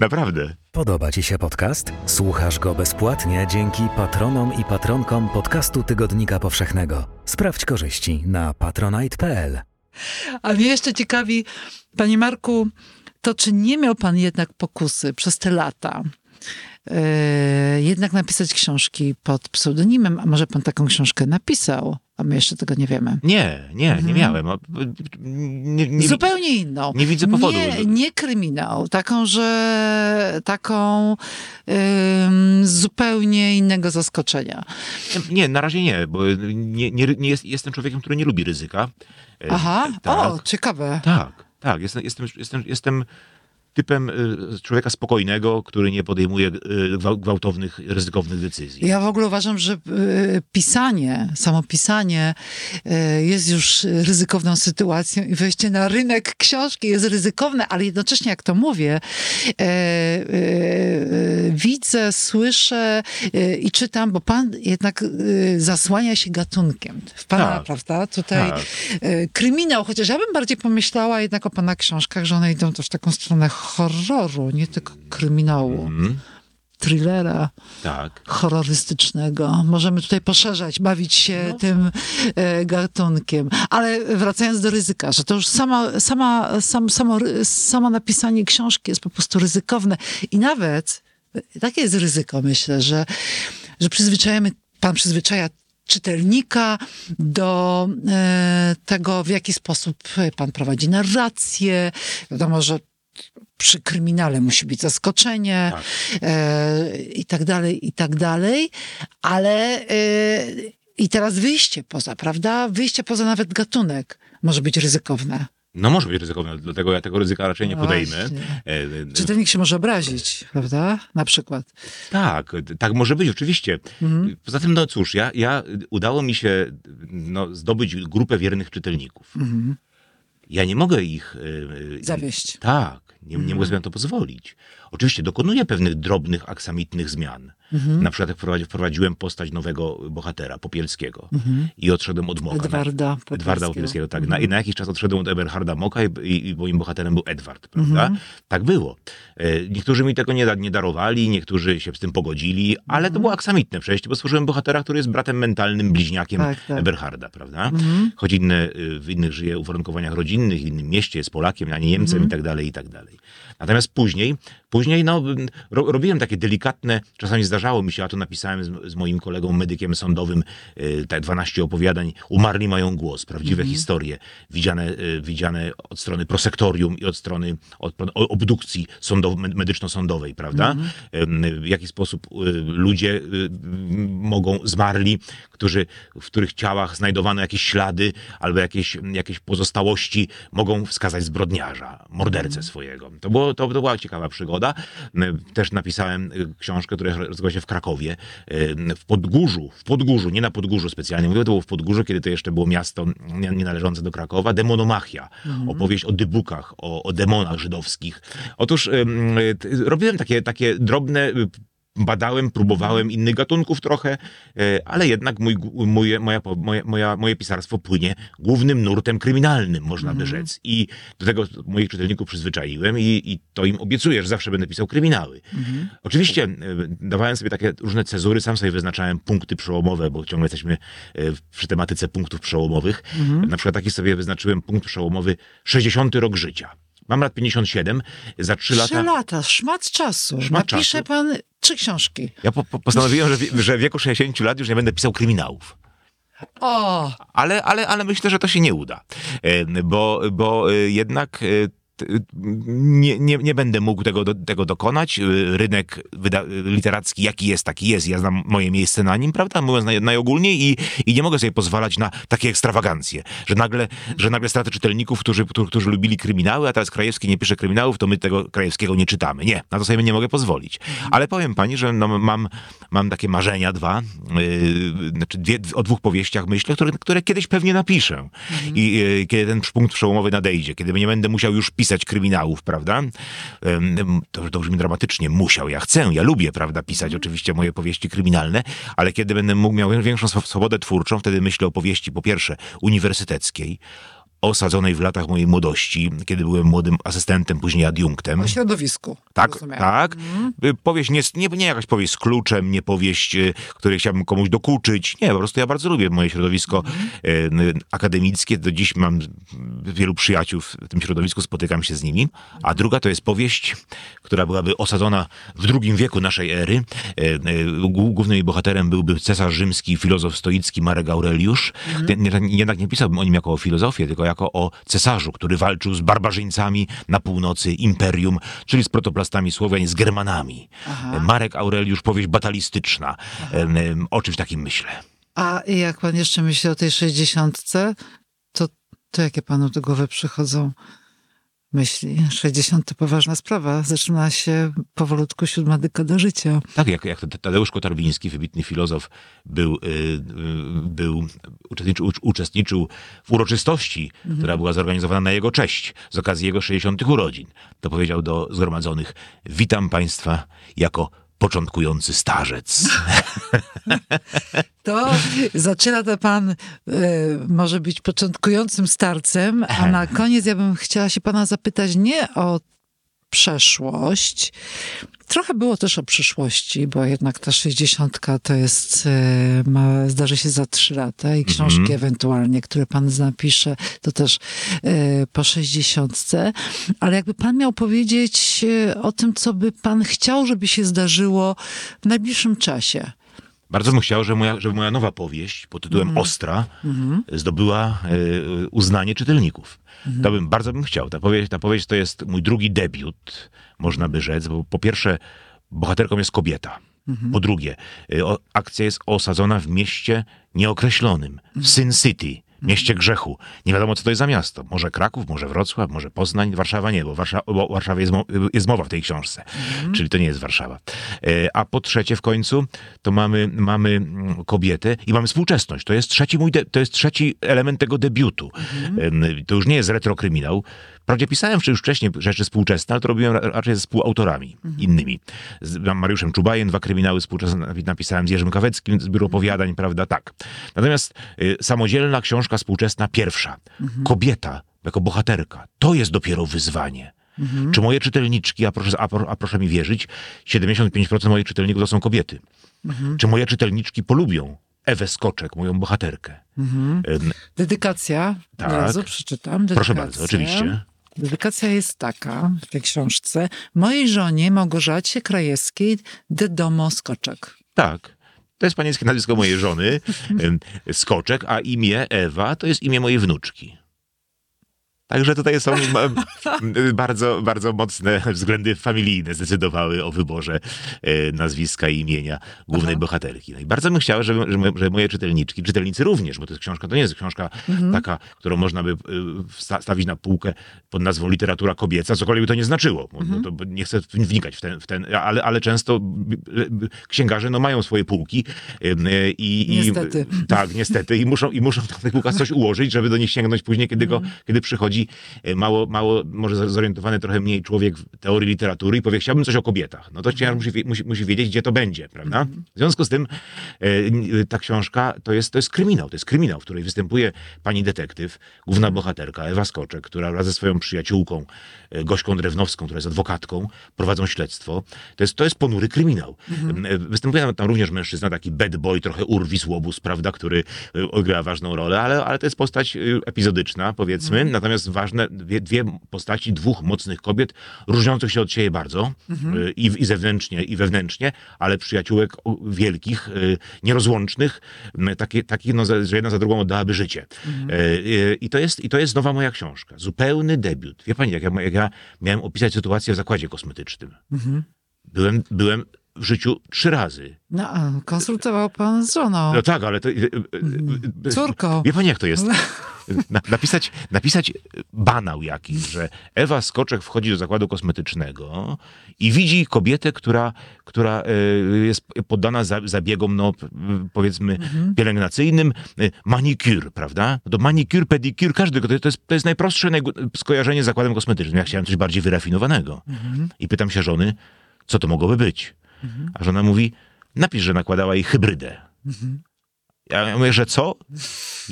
Naprawdę. Podoba Ci się podcast? Słuchasz go bezpłatnie dzięki patronom i patronkom podcastu Tygodnika Powszechnego. Sprawdź korzyści na patronite.pl. A mnie jeszcze ciekawi, panie Marku, to czy nie miał pan jednak pokusy przez te lata e, jednak napisać książki pod pseudonimem, a może pan taką książkę napisał A my jeszcze tego nie wiemy. Nie, nie, nie miałem. A, Nie, nie, Zupełnie inną. nie widzę powodu. Nie, nie kryminał. Taką, że taką ym, zupełnie innego zaskoczenia. nie, na razie nie, bo nie, nie, nie jest, jestem człowiekiem, który nie lubi ryzyka. E, Aha, tak. o, ciekawe. Tak, tak. Jestem, jestem, jestem, jestem typem y, człowieka spokojnego, który nie podejmuje y, gwał- gwałtownych, ryzykownych decyzji. Ja w ogóle uważam, że y, pisanie, samo pisanie jest już ryzykowną sytuacją i wejście na rynek książki jest ryzykowne, ale jednocześnie, jak to mówię, widzę, słyszę i czytam, bo pan jednak zasłania się gatunkiem. W pana, Tak. prawda? Tutaj Tak. kryminał, chociaż ja bym bardziej pomyślała jednak o pana książkach, że one idą też w taką stronę horroru, nie tylko kryminału, Mhm, thrillera tak. horrorystycznego. Możemy tutaj poszerzać, bawić się tym e, gatunkiem. Ale wracając do ryzyka, że to już sama, sama, sam, samo, samo napisanie książki jest po prostu ryzykowne. I nawet e, takie jest ryzyko, myślę, że, że przyzwyczajamy, pan przyzwyczaja czytelnika do e, tego, w jaki sposób pan prowadzi narrację. Wiadomo, że przy kryminale musi być zaskoczenie Tak. e, i tak dalej, i tak dalej, ale e, i teraz wyjście poza, prawda? Wyjście poza nawet gatunek może być ryzykowne. No może być ryzykowne, dlatego ja tego ryzyka raczej nie podejmę. Właśnie. E, e, Czytelnik się może obrazić, prawda? Na przykład. Tak, tak może być, oczywiście. Mhm. Poza tym, no cóż, ja, ja udało mi się no, zdobyć grupę wiernych czytelników. Mhm. Ja nie mogę ich... e, e, Zawieść. Tak, nie, nie mogę sobie na to pozwolić. Oczywiście dokonuję pewnych drobnych, aksamitnych zmian. Na przykład wprowadziłem postać nowego bohatera, Popielskiego. I odszedłem od Moka. Edwarda Edwarda Popielskiego. Popielskiego, tak. Na, I na jakiś czas odszedłem od Eberharda Moka i, i, moim bohaterem był Edward, prawda? Tak było. E, Niektórzy mi tego nie, nie darowali, niektórzy się z tym pogodzili, ale to było aksamitne przejście, bo stworzyłem bohatera, który jest bratem mentalnym, bliźniakiem Tak, tak. Eberharda, prawda? Choć inny, y, w innych żyje uwarunkowaniach rodzinnych, w innym mieście, jest Polakiem, a nie Niemcem i tak dalej, i tak dalej. Natomiast później, później no, ro, robiłem takie delikatne, czasami zdarzało mi się, a to napisałem z, z moim kolegą medykiem sądowym, y, te 12 opowiadań, umarli mają głos, prawdziwe historie, widziane, y, widziane od strony prosektorium i od strony od, obdukcji sądow, me- medyczno-sądowej, prawda? Ym, W jaki sposób y, ludzie y, mogą, zmarli, którzy, w których ciałach znajdowano jakieś ślady albo jakieś, jakieś pozostałości, mogą wskazać zbrodniarza, mordercę swojego. To, było, to, to była ciekawa przygoda. Y, Też napisałem y, książkę, która rozgrywa się w Krakowie, y, w Podgórzu, w Podgórzu, nie na Podgórzu specjalnie, mówię, to było w Podgórzu, kiedy to jeszcze było miasto nie, nie należące do Krakowa, Demonomachia, opowieść o dybukach, o, o demonach żydowskich. Otóż y, robiłem takie, takie drobne badałem, próbowałem innych gatunków trochę, e, ale jednak mój, moje, moja, moja, moje pisarstwo płynie głównym nurtem kryminalnym, można by rzec. I do tego moich czytelników przyzwyczaiłem i, i to im obiecuję, że zawsze będę pisał kryminały. Oczywiście e, dawałem sobie takie różne cezury, sam sobie wyznaczałem punkty przełomowe, bo ciągle jesteśmy e, przy tematyce punktów przełomowych. Na przykład taki sobie wyznaczyłem punkt przełomowy 60 rok życia. Mam lat 57, za 3 lata... Trzy lata, szmat czasu. Szmat Napisze czasu. pan trzy książki. Ja po, po, postanowiłem, że, w- że w wieku 60 lat już nie będę pisał kryminałów. O, Ale, ale, ale myślę, że to się nie uda. E, Bo, bo e, jednak e, nie, nie, nie będę mógł tego, do, tego dokonać. E, Rynek wyda, literacki jaki jest, taki jest. Ja znam moje miejsce na nim, prawda? Mówiąc naj, najogólniej i, i nie mogę sobie pozwalać na takie ekstrawagancje, że nagle, że nagle stracę czytelników, którzy, którzy, którzy lubili kryminały, a teraz Krajewski nie pisze kryminałów, to my tego Krajewskiego nie czytamy. Nie, na to sobie nie mogę pozwolić. Ale powiem pani, że no, mam, mam takie marzenia dwa, yy, znaczy dwie, o dwóch powieściach myślę, które, które kiedyś pewnie napiszę. I yy, kiedy ten punkt przełomowy nadejdzie, kiedy nie będę musiał już pisać kryminałów, prawda? To, to brzmi dramatycznie. Musiał, ja chcę, ja lubię, prawda, pisać oczywiście moje powieści kryminalne, ale kiedy będę mógł miał większą swo- swobodę twórczą, wtedy myślę o powieści po pierwsze uniwersyteckiej, osadzonej w latach mojej młodości, kiedy byłem młodym asystentem, później adiunktem. O środowisku. Tak, rozumiem. tak. Y, Powieść nie, nie, nie jakaś powieść z kluczem, nie powieść, y, której chciałbym komuś dokuczyć. Nie, po prostu ja bardzo lubię moje środowisko y, akademickie. Do dziś mam wielu przyjaciół w tym środowisku, spotykam się z nimi. A druga to jest powieść, która byłaby osadzona w drugim wieku naszej ery. Głó- Głównym jej bohaterem byłby cesarz rzymski, filozof stoicki Marek Aureliusz. Nie- Jednak nie pisałbym o nim jako o filozofię, tylko jako o cesarzu, który walczył z barbarzyńcami na północy imperium, czyli z protoplastami Słowian, z Germanami. Marek Aureliusz, powieść batalistyczna. Em, O czymś takim myślę. A jak pan jeszcze myśli o tej sześćdziesiątce, to, to jakie panu do głowy przychodzą myśli? Sześćdziesiąt to poważna sprawa. Zaczyna się powolutku siódma dekada życia. Tak, jak, jak Tadeusz Kotarbiński, wybitny filozof, był, y, y, był uczestniczył, ucz- uczestniczył w uroczystości, która była zorganizowana na jego cześć z okazji jego 60. urodzin. To powiedział do zgromadzonych: Witam Państwa jako początkujący starzec. To zaczyna to pan, e, może być początkującym starcem, a na koniec ja bym chciała się pana zapytać nie o przeszłość. Trochę było też o przyszłości, bo jednak ta sześćdziesiątka to jest, e, ma, zdarzy się za trzy lata i książki ewentualnie, które pan napisze, to też e, po sześćdziesiątce. Ale jakby pan miał powiedzieć e, o tym, co by pan chciał, żeby się zdarzyło w najbliższym czasie. Bardzo bym chciał, żeby moja, żeby moja nowa powieść pod tytułem Ostra zdobyła e, uznanie czytelników. To bym, bardzo bym chciał. Ta powieść, ta powieść to jest mój drugi debiut, można by rzec, bo po pierwsze bohaterką jest kobieta. Po drugie, e, o, akcja jest osadzona w mieście nieokreślonym, w Sin City, mieście grzechu. Nie wiadomo, co to jest za miasto. Może Kraków, może Wrocław, może Poznań, Warszawa nie, bo Warszawa, bo o Warszawie jest, jest mowa w tej książce, czyli to nie jest Warszawa. E, A po trzecie w końcu, to mamy, mamy mm, kobietę i mamy współczesność. To jest trzeci mój, de, to jest trzeci element tego debiutu. Em, To już nie jest retrokryminał. Wprawdzie pisałem już wcześniej rzeczy współczesne, ale to robiłem ra- raczej ze współautorami innymi. Z Mariuszem Czubajem dwa kryminały współczesne napisałem z Jerzym Kaweckim z Biuro Opowiadań, prawda? Tak. Natomiast y, samodzielna książka współczesna pierwsza. Kobieta jako bohaterka. To jest dopiero wyzwanie. Czy moje czytelniczki, a proszę, a, pro- a proszę mi wierzyć, 75% moich czytelników to są kobiety. Czy moje czytelniczki polubią Ewę Skoczek, moją bohaterkę? Em, Dedykacja, Tak. razu przeczytam. Proszę Dedykacja. bardzo, oczywiście. Dedykacja jest taka w tej książce. Mojej żonie Małgorzacie Krajewskiej de Domo Skoczek. Tak. To jest panieńskie nazwisko mojej żony, Skoczek, a imię Ewa to jest imię mojej wnuczki. Także tutaj są bardzo, bardzo mocne względy familijne zdecydowały o wyborze e, nazwiska i imienia głównej Aha. bohaterki. No i bardzo bym chciał, żeby, żeby, moje czytelniczki, czytelnicy również, bo to jest książka, to nie jest książka taka, którą można by e, stawić na półkę pod nazwą literatura kobieca, cokolwiek by to nie znaczyło. Bo, bo to nie chcę wnikać w ten, w ten ale, ale często księgarze no, mają swoje półki e, i, i Niestety. tak, niestety. I muszą, i muszą na tych półkach coś ułożyć, żeby do nich sięgnąć później, kiedy, go, kiedy przychodzi e, mało, mało może zorientowany trochę mniej człowiek w teorii literatury i powie, chciałbym coś o kobietach. No to książę musi, wie- musi, musi wiedzieć, gdzie to będzie, prawda? W związku z tym e, n- ta książka to jest, to jest kryminał. To jest kryminał, w której występuje pani detektyw, główna bohaterka Ewa Skoczek, która wraz ze swoją przyjaciółką e, Gośką Drewnowską, która jest adwokatką, prowadzą śledztwo. To jest, to jest ponury kryminał. E, Występuje tam również mężczyzna, taki bad boy, trochę urwis łobuz, prawda, który e, odgrywa ważną rolę, ale, ale to jest postać e, epizodyczna, powiedzmy. Natomiast ważne, dwie, dwie postaci dwóch mocnych kobiet, różniących się od siebie bardzo, e, i, i zewnętrznie, i wewnętrznie, ale przyjaciółek wielkich, e, nierozłącznych, takie, takich, no, że jedna za drugą oddałaby życie. E, e, I to, jest, I to jest nowa moja książka. Zupełny debiut. Wie pani, jak ja, jak ja miałem opisać sytuację w zakładzie kosmetycznym. Byłem, byłem w życiu trzy razy. No, a konsultował pan z żoną, No tak, ale to... córką. Wie pani, jak to jest? Na, napisać, napisać banał jakiś, że Ewa Skoczek wchodzi do zakładu kosmetycznego i widzi kobietę, która, która e, jest poddana za, zabiegom, no powiedzmy, pielęgnacyjnym, e, manicure, prawda? No to manicure, pedicure, każdy, to jest, to jest najprostsze skojarzenie z zakładem kosmetycznym. Ja chciałem coś bardziej wyrafinowanego. I pytam się żony, co to mogłoby być? A żona mówi, napisz, że nakładała jej hybrydę. Ja mówię, że co?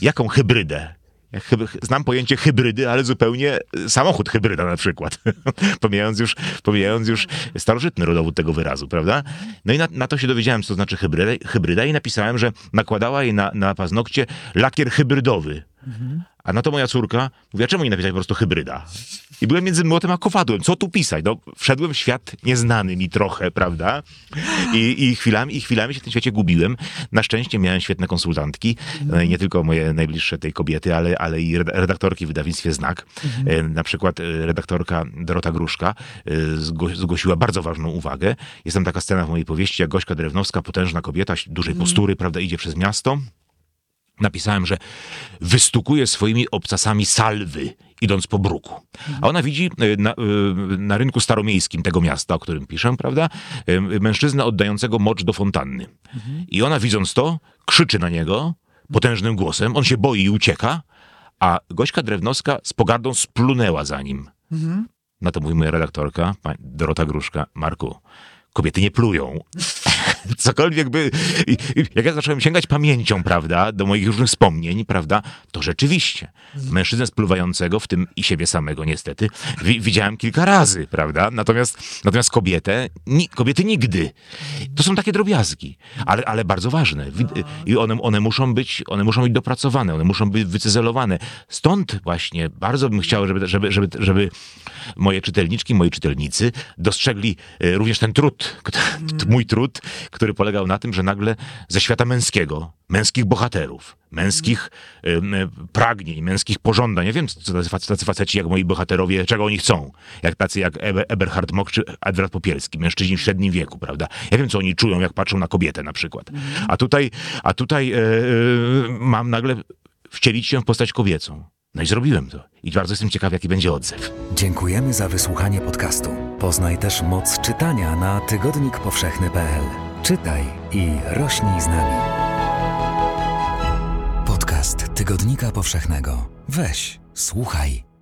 Jaką hybrydę? Ja znam pojęcie hybrydy, ale zupełnie e, samochód hybryda na przykład. pomijając, już, pomijając już starożytny rodowód tego wyrazu, prawda? No i na, na to się dowiedziałem, co to znaczy hybryda, hybryda i napisałem, że nakładała jej na, na paznokcie lakier hybrydowy. A na to moja córka mówi, a czemu nie napisać po prostu hybryda? I byłem między młotem a kowadłem. Co tu pisać? No, wszedłem w świat nieznany mi trochę, prawda? I, i, chwilami, I chwilami się w tym świecie gubiłem. Na szczęście miałem świetne konsultantki. E, Nie tylko moje najbliższe tej kobiety, ale, ale i reda- redaktorki w wydawnictwie Znak. E, Na przykład e, redaktorka Dorota Gruszka zgło- zgłosiła bardzo ważną uwagę. Jest tam taka scena w mojej powieści, jak Gośka Drewnowska, potężna kobieta, dużej postury, prawda, idzie przez miasto. Napisałem, że wystukuje swoimi obcasami salwy, idąc po bruku. A ona widzi y, na, y, na rynku staromiejskim tego miasta, o którym piszę, prawda, y, mężczyznę oddającego mocz do fontanny. I ona widząc to, krzyczy na niego potężnym głosem, on się boi i ucieka, a Gośka Drewnowska z pogardą splunęła za nim. Na to mówi moja redaktorka, Dorota Gruszka, Marku, kobiety nie plują. Cokolwiek by... Jak ja zacząłem sięgać pamięcią, prawda, do moich różnych wspomnień, prawda, to rzeczywiście mężczyznę spluwającego, w tym i siebie samego niestety, wi widziałem kilka razy, prawda, natomiast, natomiast kobietę, ni kobiety nigdy. To są takie drobiazgi, ale, ale bardzo ważne. I one, one, muszą być, one muszą być dopracowane, one muszą być wycyzelowane. Stąd właśnie bardzo bym chciał, żeby, żeby, żeby, żeby moje czytelniczki, moi czytelnicy dostrzegli e, również ten trud, mój trud, który polegał na tym, że nagle ze świata męskiego, męskich bohaterów, męskich pragnień, męskich pożądań, ja wiem, co tacy, tacy faceci jak moi bohaterowie, czego oni chcą, jak tacy jak Eber, Eberhard Mock czy Edward Popielski, mężczyźni w średnim wieku, prawda? Ja wiem, co oni czują, jak patrzą na kobietę na przykład. A tutaj, a tutaj e, e, mam nagle wcielić się w postać kobiecą. No i zrobiłem to. I bardzo jestem ciekaw, jaki będzie odzew. Dziękujemy za wysłuchanie podcastu. Poznaj też moc czytania na tygodnikpowszechny.pl. Czytaj i rośnij z nami. Podcast Tygodnika Powszechnego. Weź, słuchaj.